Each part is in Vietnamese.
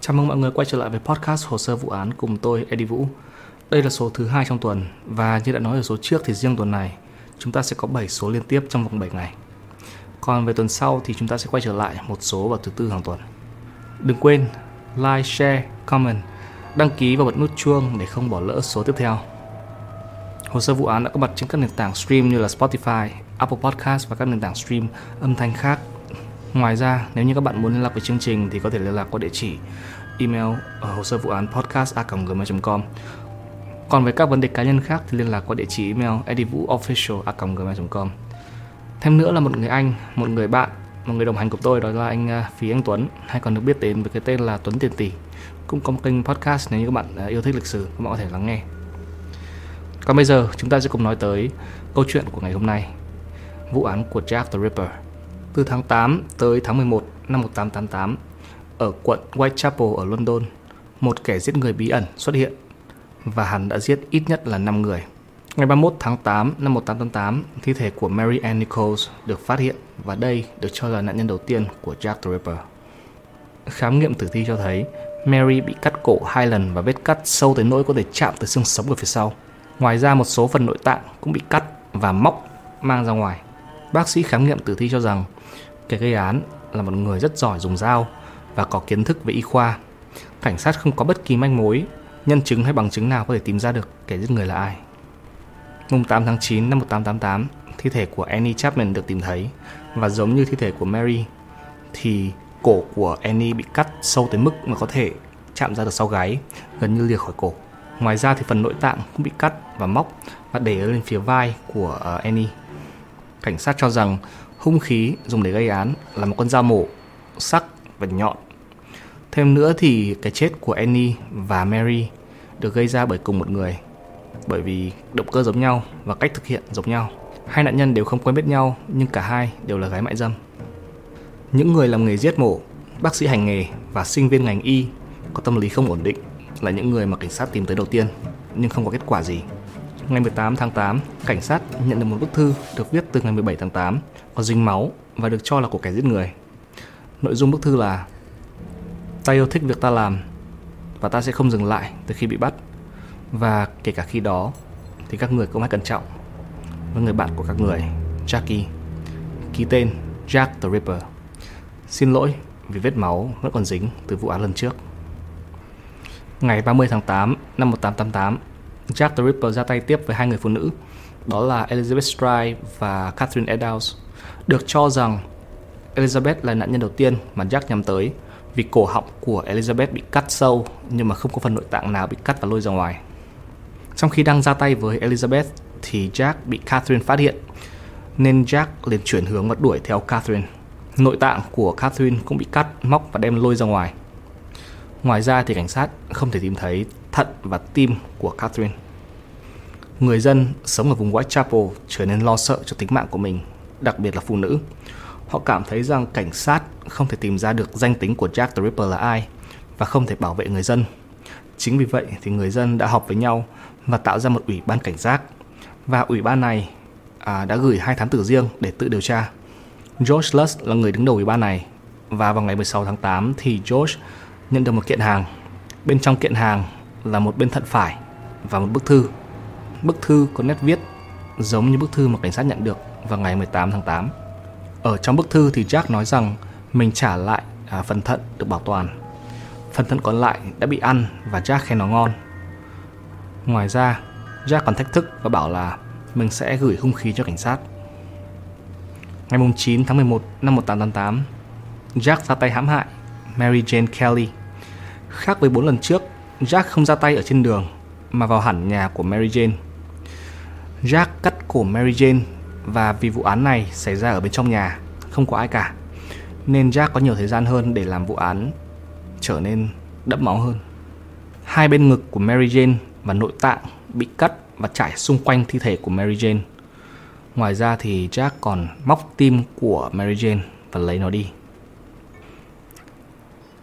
Chào mừng mọi người quay trở lại với podcast Hồ sơ vụ án cùng tôi Eddie Vũ. Đây là số thứ hai trong tuần và như đã nói ở số trước thì riêng tuần này chúng ta sẽ có 7 số liên tiếp trong vòng 7 ngày. Còn về tuần sau thì chúng ta sẽ quay trở lại một số vào thứ tư hàng tuần. Đừng quên like, share, comment, đăng ký và bật nút chuông để không bỏ lỡ số tiếp theo. Hồ sơ vụ án đã có mặt trên các nền tảng stream như là Spotify, Apple Podcast và các nền tảng stream âm thanh khác. Ngoài ra, nếu như các bạn muốn liên lạc với chương trình thì có thể liên lạc qua địa chỉ email ở hồ sơ vụ án podcast@gmail.com. Còn với các vấn đề cá nhân khác thì liên lạc qua địa chỉ email edivuofficial@gmail.com. Thêm nữa là một người anh, một người bạn, một người đồng hành của tôi đó là anh à, Phí Anh Tuấn, hay còn được biết đến với cái tên là Tuấn Tiền Tỷ. Cũng có một kênh podcast nếu như các bạn à, yêu thích lịch sử, các bạn có thể lắng nghe. Còn bây giờ chúng ta sẽ cùng nói tới câu chuyện của ngày hôm nay Vụ án của Jack the Ripper từ tháng 8 tới tháng 11 năm 1888 Ở quận Whitechapel ở London, Một kẻ giết người bí ẩn xuất hiện Và hắn đã giết ít nhất là 5 người Ngày 31 tháng 8 năm 1888 Thi thể của Mary Ann Nichols được phát hiện Và đây được cho là nạn nhân đầu tiên của Jack the Ripper Khám nghiệm tử thi cho thấy Mary bị cắt cổ hai lần và vết cắt sâu tới nỗi có thể chạm tới xương sống ở phía sau. Ngoài ra một số phần nội tạng cũng bị cắt và móc mang ra ngoài. Bác sĩ khám nghiệm tử thi cho rằng kẻ gây án là một người rất giỏi dùng dao và có kiến thức về y khoa. Cảnh sát không có bất kỳ manh mối, nhân chứng hay bằng chứng nào có thể tìm ra được kẻ giết người là ai. Mùng 8 tháng 9 năm 1888, thi thể của Annie Chapman được tìm thấy và giống như thi thể của Mary thì cổ của Annie bị cắt sâu tới mức mà có thể chạm ra được sau gáy, gần như lìa khỏi cổ. Ngoài ra thì phần nội tạng cũng bị cắt và móc và để lên phía vai của ờ, Annie. Cảnh sát cho rằng hung khí dùng để gây án là một con dao mổ sắc và nhọn. Thêm nữa thì cái chết của Annie và Mary được gây ra bởi cùng một người bởi vì động cơ giống nhau và cách thực hiện giống nhau. Hai nạn nhân đều không quen biết nhau nhưng cả hai đều là gái mại dâm. Những người làm nghề giết mổ, bác sĩ hành nghề và sinh viên ngành y có tâm lý không ổn định là những người mà cảnh sát tìm tới đầu tiên nhưng không có kết quả gì. Ngày 18 tháng 8, cảnh sát nhận được một bức thư được viết từ ngày 17 tháng 8 có dính máu và được cho là của kẻ giết người. Nội dung bức thư là Ta yêu thích việc ta làm và ta sẽ không dừng lại từ khi bị bắt và kể cả khi đó thì các người cũng hãy cẩn trọng với người bạn của các người, Jackie, ký tên Jack the Ripper. Xin lỗi vì vết máu vẫn còn dính từ vụ án lần trước. Ngày 30 tháng 8 năm 1888, Jack the Ripper ra tay tiếp với hai người phụ nữ, đó là Elizabeth Stride và Catherine Eddowes. Được cho rằng Elizabeth là nạn nhân đầu tiên mà Jack nhắm tới vì cổ họng của Elizabeth bị cắt sâu nhưng mà không có phần nội tạng nào bị cắt và lôi ra ngoài. Trong khi đang ra tay với Elizabeth thì Jack bị Catherine phát hiện nên Jack liền chuyển hướng và đuổi theo Catherine. Nội tạng của Catherine cũng bị cắt, móc và đem lôi ra ngoài. Ngoài ra thì cảnh sát không thể tìm thấy thận và tim của Catherine. Người dân sống ở vùng Whitechapel trở nên lo sợ cho tính mạng của mình, đặc biệt là phụ nữ. Họ cảm thấy rằng cảnh sát không thể tìm ra được danh tính của Jack the Ripper là ai và không thể bảo vệ người dân. Chính vì vậy thì người dân đã họp với nhau và tạo ra một ủy ban cảnh giác. Và ủy ban này à, đã gửi hai thám tử riêng để tự điều tra. George Lutz là người đứng đầu ủy ban này và vào ngày 16 tháng 8 thì George nhận được một kiện hàng. Bên trong kiện hàng là một bên thận phải và một bức thư. Bức thư có nét viết giống như bức thư mà cảnh sát nhận được vào ngày 18 tháng 8. Ở trong bức thư thì Jack nói rằng mình trả lại à, phần thận được bảo toàn. Phần thận còn lại đã bị ăn và Jack khen nó ngon. Ngoài ra, Jack còn thách thức và bảo là mình sẽ gửi hung khí cho cảnh sát. Ngày 9 tháng 11 năm 1888, Jack ra tay hãm hại Mary Jane Kelly. Khác với 4 lần trước, Jack không ra tay ở trên đường mà vào hẳn nhà của Mary Jane. Jack cắt cổ Mary Jane và vì vụ án này xảy ra ở bên trong nhà, không có ai cả. Nên Jack có nhiều thời gian hơn để làm vụ án trở nên đẫm máu hơn. Hai bên ngực của Mary Jane và nội tạng bị cắt và trải xung quanh thi thể của Mary Jane. Ngoài ra thì Jack còn móc tim của Mary Jane và lấy nó đi.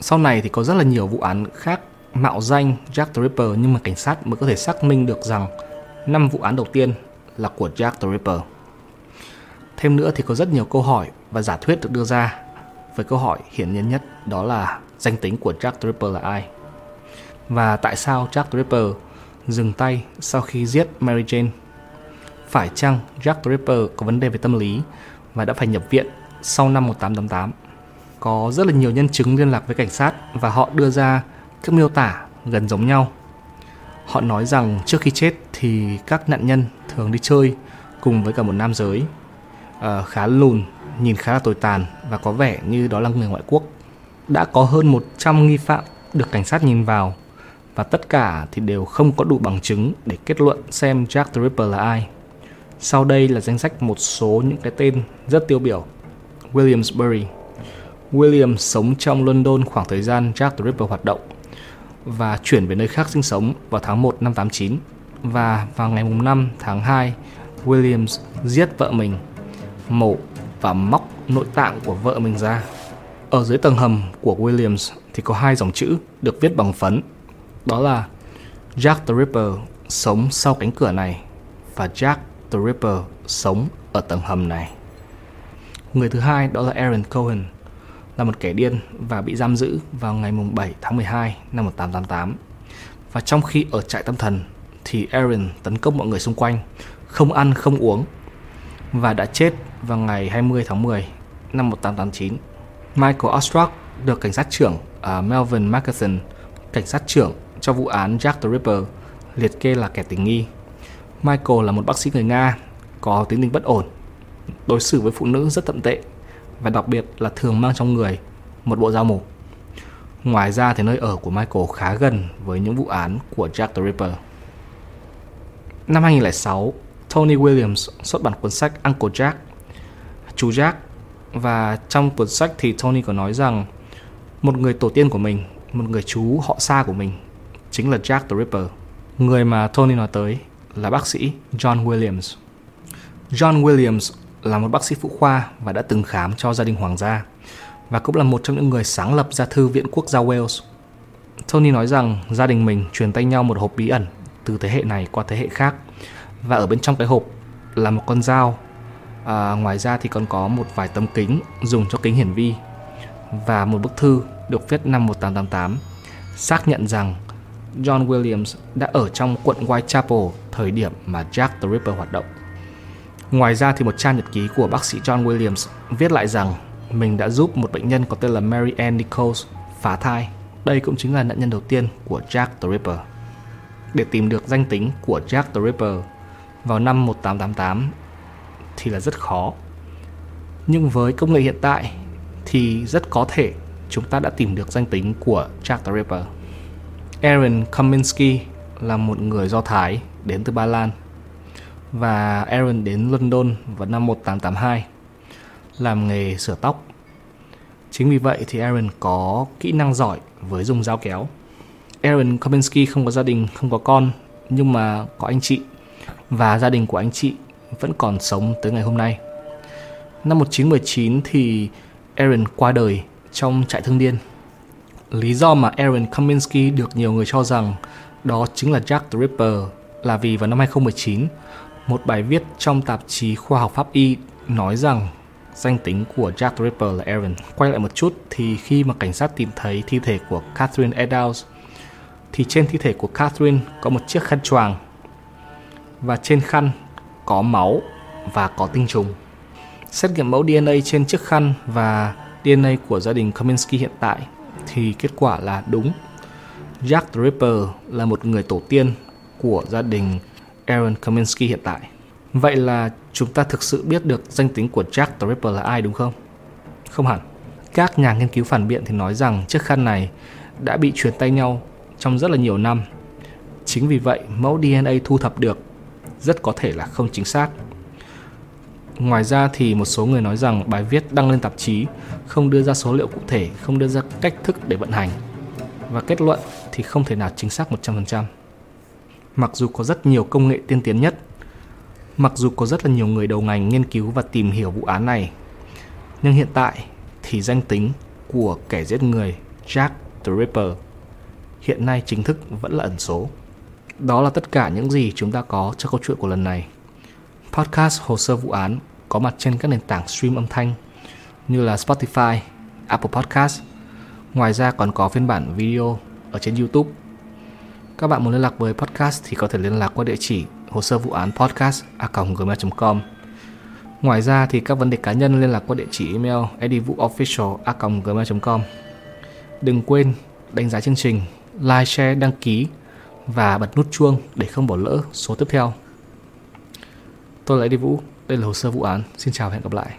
Sau này thì có rất là nhiều vụ án khác mạo danh Jack the Ripper, nhưng mà cảnh sát mới có thể xác minh được rằng năm vụ án đầu tiên là của Jack the Ripper. Thêm nữa thì có rất nhiều câu hỏi và giả thuyết được đưa ra. Với câu hỏi hiển nhiên nhất đó là danh tính của Jack the Ripper là ai. Và tại sao Jack the Ripper dừng tay sau khi giết Mary Jane? Phải chăng Jack the Ripper có vấn đề về tâm lý và đã phải nhập viện sau năm 1888? Có rất là nhiều nhân chứng liên lạc với cảnh sát và họ đưa ra các miêu tả gần giống nhau. Họ nói rằng trước khi chết thì các nạn nhân thường đi chơi cùng với cả một nam giới uh, khá lùn, nhìn khá là tồi tàn và có vẻ như đó là người ngoại quốc. Đã có hơn 100 nghi phạm được cảnh sát nhìn vào và tất cả thì đều không có đủ bằng chứng để kết luận xem Jack the Ripper là ai. Sau đây là danh sách một số những cái tên rất tiêu biểu. Williamsbury William sống trong London khoảng thời gian Jack the Ripper hoạt động và chuyển về nơi khác sinh sống vào tháng 1 năm 89 và vào ngày 5 tháng 2 Williams giết vợ mình, mổ và móc nội tạng của vợ mình ra. Ở dưới tầng hầm của Williams thì có hai dòng chữ được viết bằng phấn. Đó là Jack the Ripper sống sau cánh cửa này và Jack the Ripper sống ở tầng hầm này. Người thứ hai đó là Aaron Cohen, là một kẻ điên và bị giam giữ vào ngày 7 tháng 12 năm 1888. Và trong khi ở trại tâm thần thì Aaron tấn công mọi người xung quanh, không ăn không uống và đã chết vào ngày 20 tháng 10 năm 1889. Michael Ostrock được cảnh sát trưởng uh, Melvin McCarthy, cảnh sát trưởng cho vụ án Jack the Ripper, liệt kê là kẻ tình nghi. Michael là một bác sĩ người Nga, có tính tình bất ổn, đối xử với phụ nữ rất tận tệ và đặc biệt là thường mang trong người một bộ dao mổ. Ngoài ra thì nơi ở của Michael khá gần với những vụ án của Jack the Ripper. Năm 2006, Tony Williams xuất bản cuốn sách Uncle Jack, chú Jack và trong cuốn sách thì Tony có nói rằng một người tổ tiên của mình, một người chú họ xa của mình chính là Jack the Ripper. Người mà Tony nói tới là bác sĩ John Williams. John Williams là một bác sĩ phụ khoa và đã từng khám cho gia đình hoàng gia và cũng là một trong những người sáng lập ra Thư viện Quốc gia Wales. Tony nói rằng gia đình mình truyền tay nhau một hộp bí ẩn từ thế hệ này qua thế hệ khác và ở bên trong cái hộp là một con dao à, ngoài ra thì còn có một vài tấm kính dùng cho kính hiển vi và một bức thư được viết năm 1888 xác nhận rằng John Williams đã ở trong quận Whitechapel thời điểm mà Jack the Ripper hoạt động. Ngoài ra thì một trang nhật ký của bác sĩ John Williams viết lại rằng mình đã giúp một bệnh nhân có tên là Mary Ann Nichols phá thai. Đây cũng chính là nạn nhân đầu tiên của Jack the Ripper. Để tìm được danh tính của Jack the Ripper vào năm 1888 thì là rất khó. Nhưng với công nghệ hiện tại thì rất có thể chúng ta đã tìm được danh tính của Jack the Ripper. Aaron Kaminsky là một người Do Thái đến từ Ba Lan và Aaron đến London vào năm 1882 làm nghề sửa tóc. Chính vì vậy thì Aaron có kỹ năng giỏi với dùng dao kéo. Aaron Kaminsky không có gia đình, không có con nhưng mà có anh chị và gia đình của anh chị vẫn còn sống tới ngày hôm nay. Năm 1919 thì Aaron qua đời trong trại thương điên. Lý do mà Aaron Kaminsky được nhiều người cho rằng đó chính là Jack the Ripper là vì vào năm 2019, một bài viết trong tạp chí khoa học pháp y nói rằng danh tính của Jack the Ripper là Aaron. Quay lại một chút thì khi mà cảnh sát tìm thấy thi thể của Catherine Eddowes thì trên thi thể của Catherine có một chiếc khăn choàng và trên khăn có máu và có tinh trùng. Xét nghiệm mẫu DNA trên chiếc khăn và DNA của gia đình Kaminsky hiện tại thì kết quả là đúng. Jack the Ripper là một người tổ tiên của gia đình Aaron Kaminsky hiện tại. Vậy là chúng ta thực sự biết được danh tính của Jack the Ripper là ai đúng không? Không hẳn. Các nhà nghiên cứu phản biện thì nói rằng chiếc khăn này đã bị truyền tay nhau trong rất là nhiều năm. Chính vì vậy, mẫu DNA thu thập được rất có thể là không chính xác. Ngoài ra thì một số người nói rằng bài viết đăng lên tạp chí không đưa ra số liệu cụ thể, không đưa ra cách thức để vận hành. Và kết luận thì không thể nào chính xác 100%. Mặc dù có rất nhiều công nghệ tiên tiến nhất, mặc dù có rất là nhiều người đầu ngành nghiên cứu và tìm hiểu vụ án này, nhưng hiện tại thì danh tính của kẻ giết người Jack the Ripper hiện nay chính thức vẫn là ẩn số. Đó là tất cả những gì chúng ta có cho câu chuyện của lần này. Podcast Hồ sơ vụ án có mặt trên các nền tảng stream âm thanh như là Spotify, Apple Podcast, Ngoài ra còn có phiên bản video ở trên YouTube. Các bạn muốn liên lạc với podcast thì có thể liên lạc qua địa chỉ hồ sơ vụ án podcast a.gmail.com. Ngoài ra thì các vấn đề cá nhân liên lạc qua địa chỉ email edivuofficial.gmail.com Đừng quên đánh giá chương trình, like, share, đăng ký và bật nút chuông để không bỏ lỡ số tiếp theo. Tôi là Eddie Vũ, đây là hồ sơ vụ án. Xin chào và hẹn gặp lại.